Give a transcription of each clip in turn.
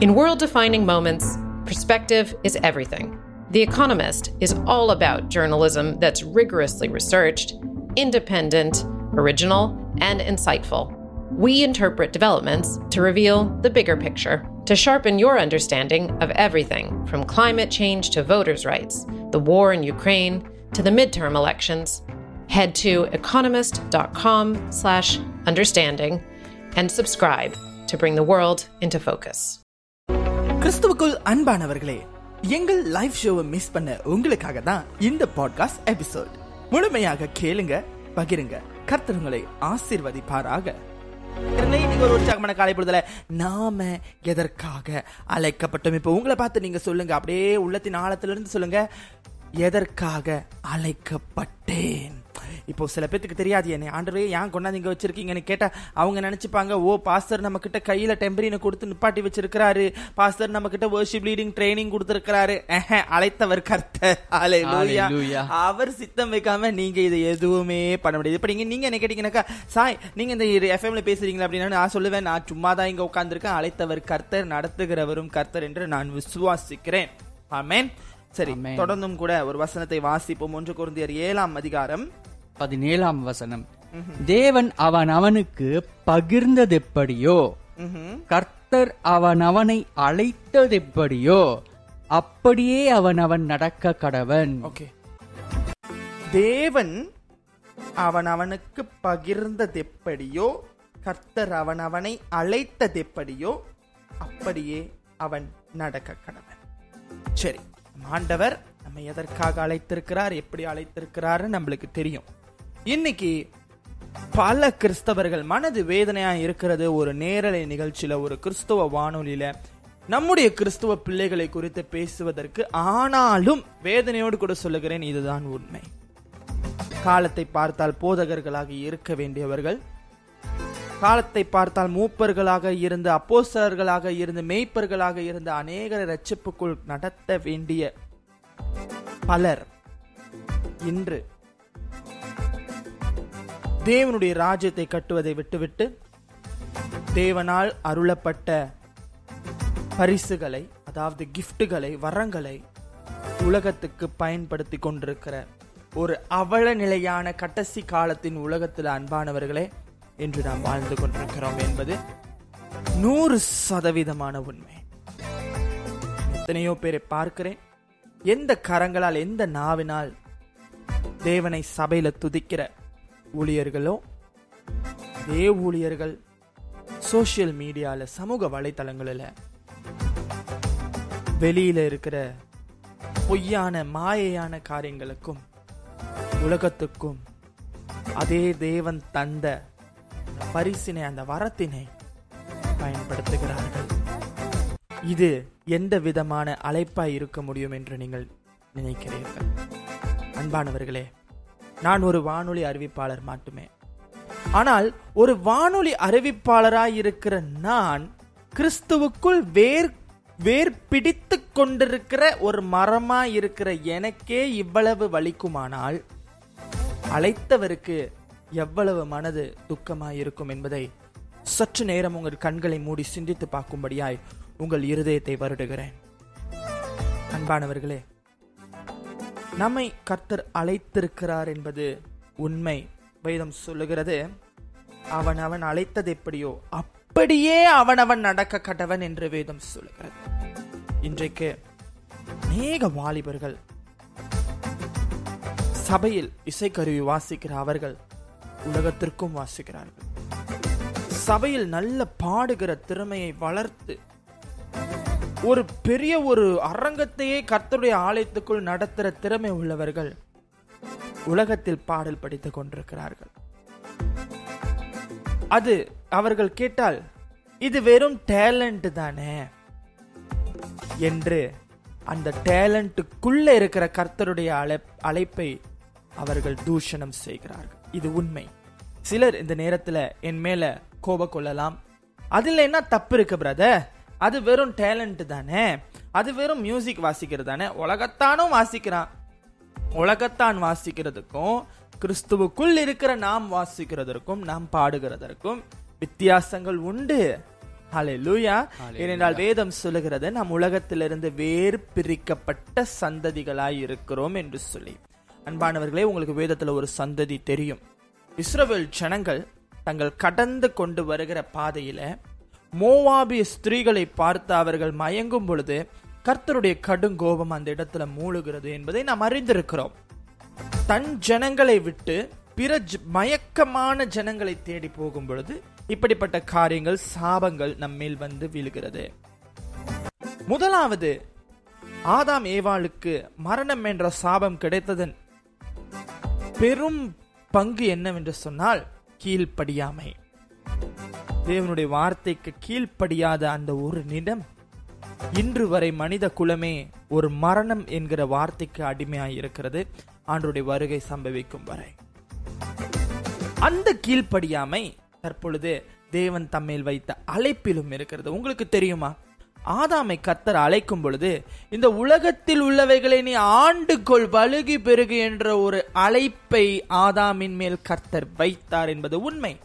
In world defining moments, perspective is everything. The Economist is all about journalism that's rigorously researched, independent, original, and insightful. We interpret developments to reveal the bigger picture, to sharpen your understanding of everything from climate change to voters' rights, the war in Ukraine, to the midterm elections. Head to economist.com/understanding and subscribe to bring the world into focus. கிறிஸ்துவுக்குள் அன்பானவர்களே எங்கள் live ஷோவை miss பண்ண உங்களுக்காக தான் இந்த podcast episode முழுமையாக கேளுங்க பகிருங்க. கர்த்தருங்களை ஆசிர்வதிப்பாராக. இன்னைக்கு ஒரு உற்சாகமான காலை பொழுதுல நாம எதற்காக அழைக்கப்பட்டோம்? இப்ப உங்களை பார்த்து நீங்க சொல்லுங்க அப்படியே உள்ளத்தின் ஆழத்திலிருந்து சொல்லுங்க எதற்காக அழைக்கப்பட்டேன்? இப்போ சில பேத்துக்கு தெரியாது என்னை ஆண்டரே ஏன் கொண்டாந்து இங்க வச்சிருக்கீங்கன்னு கேட்டா அவங்க நினைச்சுப்பாங்க ஓ பாஸ்டர் நம்ம கிட்ட கையில டெம்பரினை கொடுத்து நிப்பாட்டி வச்சிருக்கிறாரு. பாஸ்டர் நம்ம கிட்ட வர்ஷிப் லீடிங் ட்ரைனிங் கொடுத்திருக்கிறாரு அழைத்தவர் கர்த்தர். Hallelujah. அவர் சித்தம் வைக்காம நீங்க இது எதுவுமே பண்ண முடியாது. இப்ப நீங்க நீங்க என்ன கேட்டீங்கன்னாக்கா சாய் நீங்க இந்த எஃப்எம்ல பேசுறீங்களா அப்படின்னா நான் சொல்லுவேன் நான் சும்மா தான் இங்க உட்கார்ந்திருக்கேன். அழைத்தவர் கர்த்தர் நடத்துகிறவரும் கர்த்தர் என்று நான் விசுவாசிக்கிறேன். ஆமென் சரி. தொடர்ந்தும் கூட ஒரு வசனத்தை வாசிப்போம். ஒன்று குருந்தியர் ஏழாம் அதிகாரம். பதினேழாம் வசனம். தேவன் அவன் அவனுக்கு பகிர்ந்ததெப்படியோ? எப்படியோ கர்த்தர் அவன் அவனை அழைத்ததெப்படியோ? அப்படியே அவன் அவன் நடக்க கடவன். ஓகே தேவன் அவன் அவனுக்கு பகிர்ந்ததெப்படியோ? கர்த்தர் அவன் அவனை அழைத்ததெப்படியோ? அப்படியே அவன் நடக்க கடவன். சரி மாண்டவர் நம்ம எதற்காக அழைத்திருக்கிறார் எப்படி அழைத்திருக்கிறாரு நம்மளுக்கு தெரியும். இன்னைக்கு பல கிறிஸ்தவர்கள் மனது வேதனையா இருக்கிறது. ஒரு நேரலை நிகழ்ச்சியில ஒரு கிறிஸ்துவ வானொலியில நம்முடைய கிறிஸ்துவ பிள்ளைகளை குறித்து பேசுவதற்கு ஆனாலும் வேதனையோடு கூட சொல்லுகிறேன் இதுதான் உண்மை. காலத்தை பார்த்தால் போதகர்களாக இருக்க வேண்டியவர்கள் காலத்தை பார்த்தால் மூப்பர்களாக இருந்து அப்போசர்களாக இருந்து மேய்ப்பர்களாக இருந்து அநேக ரட்சிப்புக்குள் நடத்த வேண்டிய பலர் இன்று தேவனுடைய ராஜ்யத்தை கட்டுவதை விட்டுவிட்டு தேவனால் அருளப்பட்ட பரிசுகளை அதாவது கிஃப்ட்டுகளை வரங்களை உலகத்துக்கு பயன்படுத்தி கொண்டிருக்கிற ஒரு அவல நிலையான கடைசி காலத்தின் உலகத்தில் அன்பானவர்களே என்று நாம் வாழ்ந்து கொண்டிருக்கிறோம் என்பது நூறு சதவீதமான உண்மை. எத்தனையோ பேரை பார்க்கிறேன். எந்த கரங்களால் எந்த நாவினால் தேவனை சபையில துதிக்கிற ஊழியர்களோ? அதே ஊழியர்கள் சோஷியல் மீடியால சமூக வலைத்தளங்களில் வெளியில இருக்கிற பொய்யான மாயையான காரியங்களுக்கும் உலகத்துக்கும் அதே தேவன் தந்த பரிசினை அந்த வரத்தினை பயன்படுத்துகிறார்கள். இது எந்த விதமான அழைப்பாய் இருக்க முடியும் என்று நீங்கள் நினைக்கிறீர்கள்? அன்பானவர்களே நான் ஒரு வானொலி அறிவிப்பாளர் மட்டுமே. ஆனால் ஒரு வானொலி அறிவிப்பாளராய் இருக்கிற நான் கிறிஸ்துவுக்குள் வேர் வேர் பிடித்து கொண்டிருக்கிற ஒரு மரமா இருக்கிற எனக்கே இவ்வளவு வலிக்குமானால் அழைத்தவருக்கு எவ்வளவு மனது துக்கமாய் இருக்கும் என்பதை சற்று நேரம் உங்கள் கண்களை மூடி சிந்தித்து பார்க்கும்படியாய் உங்கள் இருதயத்தை வருடுகிறேன். அன்பானவர்களே நம்மை கர்த்தர் அழைத்திருக்கிறார் என்பது உண்மை. வேதம் சொல்லுகிறது அவன் அவன் அழைத்தது எப்படியோ அப்படியே அவனவன் நடக்க கடவன் என்று வேதம் சொல்லுகிறது. இன்றைக்கு அநேக வாலிபர்கள் சபையில் இசைக்கருவி வாசிக்கிற அவர்கள் உலகத்திற்கும் வாசிக்கிறார்கள். சபையில் நல்ல பாடுகிற திறமையை வளர்த்து ஒரு பெரிய ஒரு அரங்கத்தையே கர்த்தருடைய ஆலயத்துக்குள் நடத்துகிற திறமை உள்ளவர்கள் உலகத்தில் பாடல் படித்துக் கொண்டிருக்கிறார்கள். அது அவர்கள் கேட்டால் இது வெறும் டேலண்ட் தானே என்று அந்த டேலண்ட்டுக்குள்ள இருக்கிற கர்த்தருடைய அழை அழைப்பை அவர்கள் தூஷணம் செய்கிறார்கள். இது உண்மை. சிலர் இந்த நேரத்தில் என் மேல கோப கொள்ளலாம். அதில் என்ன தப்பு இருக்கு பிரதர் அது வெறும் டேலண்ட் தானே? அது வெறும் மியூசிக் வாசிக்கிறது தானே? உலகத்தானும் வாசிக்கிறான். உலகத்தான் வாசிக்கிறதுக்கும் கிறிஸ்துவுக்குள் இருக்கிற நாம் வாசிக்கிறதற்கும் நாம் பாடுகிறதற்கும் வித்தியாசங்கள் உண்டு. ஹalleluya ஏனென்றால் வேதம் சொல்லுகிறது நாம் உலகத்திலிருந்து வேறு பிரிக்கப்பட்ட சந்ததிகளாய் இருக்கிறோம் என்று சொல்லி. அன்பானவர்களே உங்களுக்கு வேதத்துல ஒரு சந்ததி தெரியும். இஸ்ரவேல் ஜனங்கள் தங்கள் கடந்து கொண்டு வருகிற பாதையில மோவாபிய ஸ்திரீகளை பார்த்து அவர்கள் மயங்கும் பொழுது கர்த்தருடைய கடுங்கோபம் அந்த இடத்துல மூழுகிறது என்பதை நாம் அறிந்திருக்கிறோம். தன் ஜனங்களை விட்டு பிற ஜ- மயக்கமான ஜனங்களை தேடி போகும் பொழுது இப்படிப்பட்ட காரியங்கள் சாபங்கள் நம்மேல் வந்து விழுகிறது. முதலாவது ஆதாம் ஏவாளுக்கு மரணம் என்ற சாபம் கிடைத்ததன் பெரும் பங்கு என்னவென்று சொன்னால் கீழ்ப்படியாமை. தேவனுடைய வார்த்தைக்கு கீழ்ப்படியாத அந்த ஒரு நிடம் இன்று வரை மனித குலமே ஒரு மரணம் என்கிற வார்த்தைக்கு அடிமையாய் இருக்கிறது. ஆண்டுடைய வருகை சம்பவிக்கும் வரை. அந்த கீழ்ப்படியாமை தற்பொழுது தேவன் தம்மேல் வைத்த அழைப்பிலும் இருக்கிறது. உங்களுக்கு தெரியுமா? ஆதாமை கத்தர் அழைக்கும் பொழுது இந்த உலகத்தில் உள்ளவைகளை நீ ஆண்டு கொள் பழுகி பெருகு என்ற ஒரு அழைப்பை ஆதாமின் மேல் கர்த்தர் வைத்தார் என்பது உண்மை.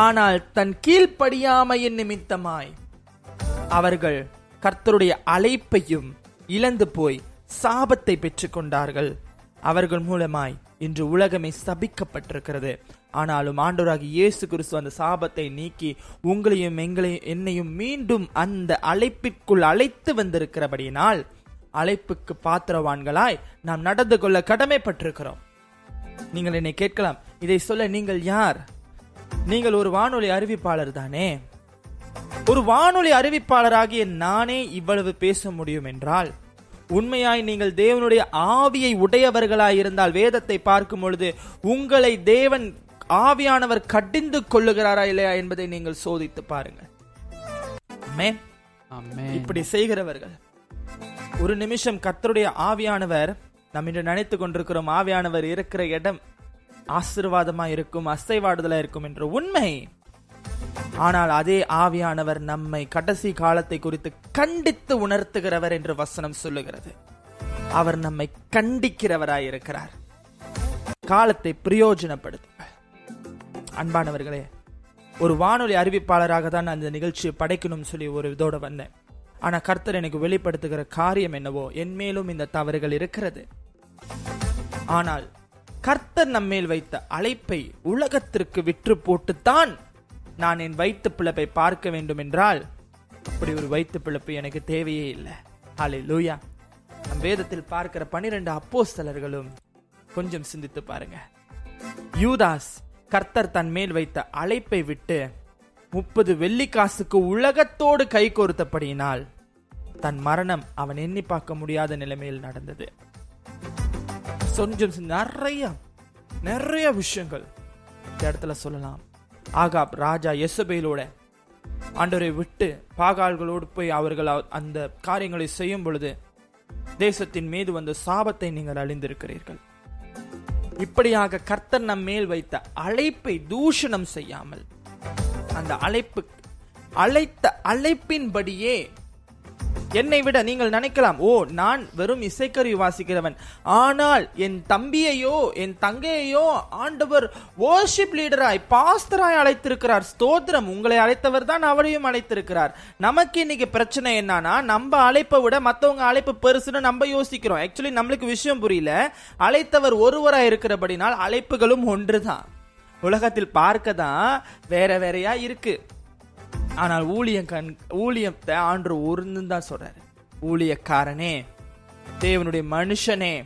ஆனால் தன் கீழ்ப்படியாமையின் நிமித்தமாய் அவர்கள் கர்த்தருடைய அழைப்பையும் இழந்து போய் சாபத்தை பெற்றுக்கொண்டார்கள் அவர்கள் மூலமாய் இன்று உலகமே சபிக்கப்பட்டிருக்கிறது. ஆனாலும் ஆண்டவராகி இயேசு கிறிஸ்து அந்த சாபத்தை நீக்கி உங்களையும் எங்களையும் என்னையும் மீண்டும் அந்த அழைப்பிற்குள் அழைத்து வந்திருக்கிறபடியினால் அழைப்புக்கு பாத்திரவான்களாய் நாம் நடந்து கொள்ள கடமைப்பட்டிருக்கிறோம். நீங்கள் என்னை கேட்கலாம் இதை சொல்ல நீங்கள் யார்? நீங்கள் ஒரு வானொலி அறிவிப்பாளர் தானே? ஒரு வானொலி அறிவிப்பாளராகிய நானே இவ்வளவு பேச முடியும் என்றால் உண்மையாய் நீங்கள் தேவனுடைய ஆவியை உடையவர்களாய் இருந்தால் வேதத்தை பார்க்கும் பொழுது உங்களை தேவன் ஆவியானவர் கடிந்து கொள்ளுகிறாரா இல்லையா என்பதை நீங்கள் சோதித்து பாருங்கள். இப்படி செய்கிறவர்கள் ஒரு நிமிஷம் கர்த்தருடைய ஆவியானவர் நாம் இன்று நினைத்துக் கொண்டிருக்கிறோம் ஆவியானவர் இருக்கிற இடம் ஆசீர்வாதமா இருக்கும் அசைவாடுதலா இருக்கும் என்ற உண்மை. ஆனால் அதே ஆவியானவர் நம்மை கடைசி காலத்தை குறித்து கண்டித்து உணர்த்துகிறவர் என்று வசனம் சொல்லுகிறது. அவர் நம்மை கண்டிக்கிறவராய் இருக்கிறார். காலத்தை பிரயோஜனப்படுத்துங்கள். அன்பானவர்களே ஒரு வானொலி அறிவிப்பாளராக தான் அந்த நிகழ்ச்சியை படைக்கணும்னு சொல்லி ஒரு இதோட வந்தேன். ஆனா கர்த்தர் எனக்கு வெளிப்படுத்துகிற காரியம் என்னவோ என் மேலும் இந்த தவறுகள் இருக்கிறது. ஆனால் கர்த்தர் நம்மேல் வைத்த அழைப்பை உலகத்திற்கு விற்று போட்டுத்தான் நான் என் வயிற்று பிழப்பை பார்க்க வேண்டும் என்றால் அப்படி ஒரு வயிற்று பிழப்பு எனக்கு தேவையே இல்லை. ஹாலே லூயா நம் வேதத்தில் பார்க்கிற பனிரெண்டு அப்போஸ்தலர்களும் கொஞ்சம் சிந்தித்து பாருங்க. யூதாஸ் கர்த்தர் தன் மேல் வைத்த அழைப்பை விட்டு முப்பது வெள்ளிக்காசுக்கு உலகத்தோடு கை கோர்த்தபடியினால் தன் மரணம் அவன் எண்ணி பார்க்க முடியாத நிலைமையில் நடந்தது. கொஞ்சம் சி- நிறைய நிறைய விஷயங்கள் இந்த இடத்துல சொல்லலாம். ஆகாப் ராஜா எசபேலோட ஆண்டவரை விட்டு பாகால்களோடு போய் அவர்கள் அந்த காரியங்களை செய்யும் பொழுது தேசத்தின் மீது வந்த சாபத்தை நீங்கள் அழிந்திருக்கிறீர்கள் இப்படியாக கர்த்தர் நம் மேல் வைத்த அழைப்பை தூஷணம் செய்யாமல் அந்த அழைப்பு அழைத்த அழைப்பின்படியே என்னை விட நீங்கள் நினைக்கலாம் ஓ நான் வெறும் இசைக்கருவி வாசிக்கிறவன். ஆனால் என் தம்பியையோ என் தங்கையையோ ஆண்டவர் ஓர்ஷிப் லீடராய் பாஸ்தராய் அழைத்திருக்கிறார். ஸ்தோத்திரம் உங்களை அழைத்தவர் தான் அவரையும் அழைத்திருக்கிறார். நமக்கு இன்னைக்கு பிரச்சனை என்னன்னா நம்ம அழைப்பை விட மற்றவங்க அழைப்பு பெருசுன்னு நம்ம யோசிக்கிறோம். ஆக்சுவலி நம்மளுக்கு விஷயம் புரியல. அழைத்தவர் ஒருவராய் இருக்கிறபடினால் அழைப்புகளும் ஒன்றுதான். உலகத்தில் பார்க்க தான் வேற வேறையா இருக்கு. ஆனால் ஊழியம் கண் ஊழியத்தை ஆண்டு ஒருன்னு தான் சொல்றாரு. ஊழியக்காரனே தேவனுடைய மனுஷனே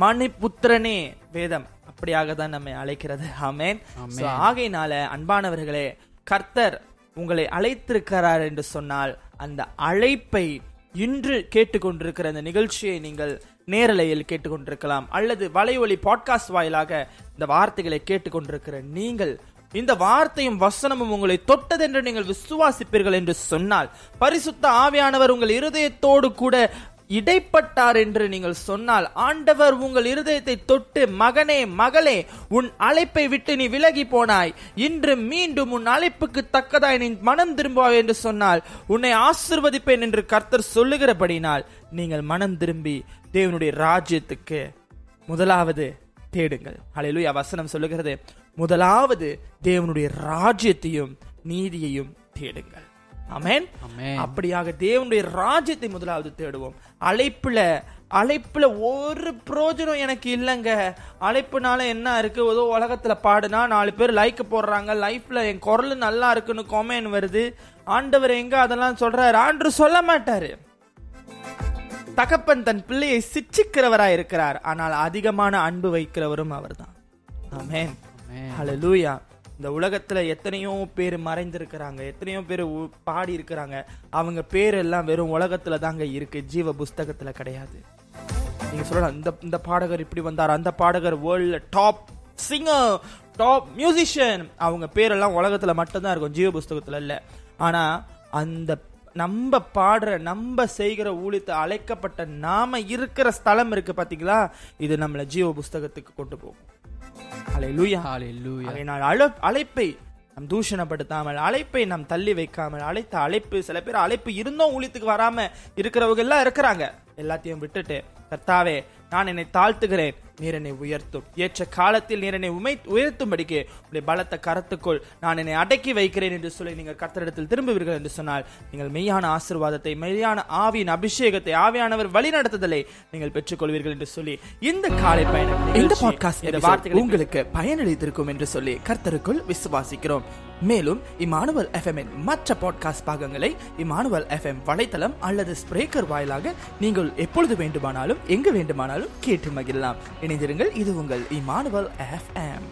மணிபுத்திரனே வேதம் அப்படியாக தான் நம்மை அழைக்கிறது. ஆமென். So, ஆகையினால அன்பானவர்களே கர்த்தர் உங்களை அழைத்திருக்கிறார் என்று சொன்னால் அந்த அழைப்பை இன்று கேட்டுக்கொண்டிருக்கிற அந்த நிகழ்ச்சியை நீங்கள் நேரலையில் கேட்டுக்கொண்டிருக்கலாம். அல்லது வலையொலி பாட்காஸ்ட் வாயிலாக இந்த வார்த்தைகளை கேட்டுக்கொண்டிருக்கிற நீங்கள் இந்த வார்த்தையும் வசனமும் உங்களை தொட்டதென்று நீங்கள் விசுவாசிப்பீர்கள் என்று சொன்னால் பரிசுத்த ஆவியானவர் உங்கள் இருதயத்தோடு கூட இடைப்பட்டார் என்று நீங்கள் சொன்னால் ஆண்டவர் உங்கள் இருதயத்தை தொட்டு மகனே மகளே உன் அழைப்பை விட்டு நீ விலகி போனாய். இன்று மீண்டும் உன் அழைப்புக்கு தக்கதாய் நீ மனம் திரும்புவாய் என்று சொன்னால் உன்னை ஆசிர்வதிப்பேன் என்று கர்த்தர் சொல்லுகிறபடினால் நீங்கள் மனம் திரும்பி தேவனுடைய ராஜ்யத்துக்கு முதலாவது தேடுங்கள். ஹalleluya. வசனம் சொல்லுகிறது முதலாவது தேவனுடைய ராஜ்யத்தையும் நீதியையும் தேடுங்கள். ஆமென். அப்படியாக தேவனுடைய ராஜ்யத்தை முதலாவது தேடுவோம். அழைப்புல அழைப்புல ஒரு பிரயோஜனம் எனக்கு இல்லைங்க. அழைப்புனால என்ன இருக்கு? ஏதோ உலகத்துல பாடுனா நாலு பேர் லைக் போடுறாங்க. லைஃப்ல என் குரல் நல்லா இருக்குன்னு கொமேன் வருது. ஆண்டவர் எங்க அதெல்லாம் சொல்றாரு? ஆண்டு சொல்ல மாட்டாரு. தகப்பன் தன் பிள்ளையை சிச்சிக்கிறவராய் இருக்கிறார். ஆனால் அதிகமான அன்பு வைக்கிறவரும் அவர்தான். ஆமென். ஹalleluya. இந்த உலகத்துல எத்தனையோ பேர் மறைந்திருக்கிறாங்க. எத்தனையோ பேர் பாடி இருக்கிறாங்க அவங்க பேர் எல்லாம் வெறும் உலகத்துல தாங்க இருக்கு. ஜீவ புஸ்தகத்துல கிடையாது. நீங்க சொல்லலாம் இந்த இந்த பாடகர் இப்படி வந்தார்? அந்த பாடகர் வேர்ல்ட்ல டாப் சிங்கர் டாப் மியூசிஷியன் அவங்க பேரெல்லாம் உலகத்துல மட்டும்தான் இருக்கும். ஜீவ புஸ்தகத்துல இல்ல. ஆனா அந்த நம்ம பாடுற நம்ம செய்கிற ஊழியத்தை அழைக்கப்பட்ட நாம இருக்கிற ஸ்தலம் இருக்கு பாத்தீங்களா? இது நம்மள ஜீவ புஸ்தகத்துக்கு கொண்டு போகும். அழைப்பை நம் தூஷணப்படுத்தாமல் அழைப்பை நாம் தள்ளி வைக்காமல் அழைத்த அழைப்பு சில பேர் அழைப்பு இருந்தும் ஊழியத்துக்கு வராம இருக்கிறவங்க எல்லாம் இருக்கிறாங்க. எல்லாத்தையும் விட்டுட்டு கர்த்தாவே நான் என்னை தாழ்த்துகிறேன். நீர் என்னை உயர்த்தும். ஏற்ற காலத்தில் நீர் என்னை உமை உயர்த்தும்படிக்கு உடைய பலத்த கரத்துக்குள் நான் என்னை அடக்கி வைக்கிறேன் என்று சொல்லி நீங்கள் கர்த்தரிடத்தில் திரும்புவீர்கள் என்று சொன்னால் நீங்கள் மெய்யான ஆசீர்வாதத்தை மெய்யான ஆவியின் அபிஷேகத்தை ஆவியானவர் வழிநடத்துதலை நீங்கள் பெற்றுக்கொள்வீர்கள் என்று சொல்லி இந்த காலை பயணம் இந்த பாட்காஸ்ட் வார்த்தைகளை உங்களுக்கு பயனளித்திருக்கும் என்று சொல்லி கர்த்தருக்குள் விசுவாசிக்கிறோம். மேலும் இமானுவல் எஃப்எம் மற்ற பாட்காஸ்ட் பாகங்களை இமானுவல் எஃப்எம் வலைத்தளம் அல்லது ஸ்பிரேக்கர் வாயிலாக நீங்கள் எப்பொழுது வேண்டுமானாலும் எங்கு வேண்டுமானாலும் கேட்டு மகிழலாம். இணைந்திருங்கள் இது உங்கள் Immanuel FM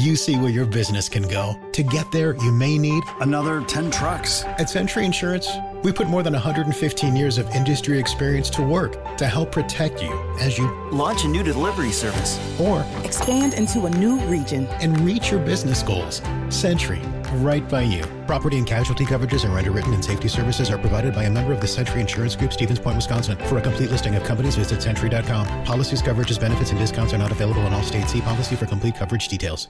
You see where your business can go. To get there, you may need Another 10 trucks. At Century Insurance, we put more than 115 years of industry experience to work to help protect you as you Launch a new delivery service. or expand into a new region. and reach your business goals. Century, right by you. Property and casualty coverages are underwritten and safety services are provided by a member of the Century Insurance Group, Stevens Point, Wisconsin. For a complete listing of companies, visit century.com. Policies, coverages, benefits, and discounts are not available in all states. See policy for complete coverage details.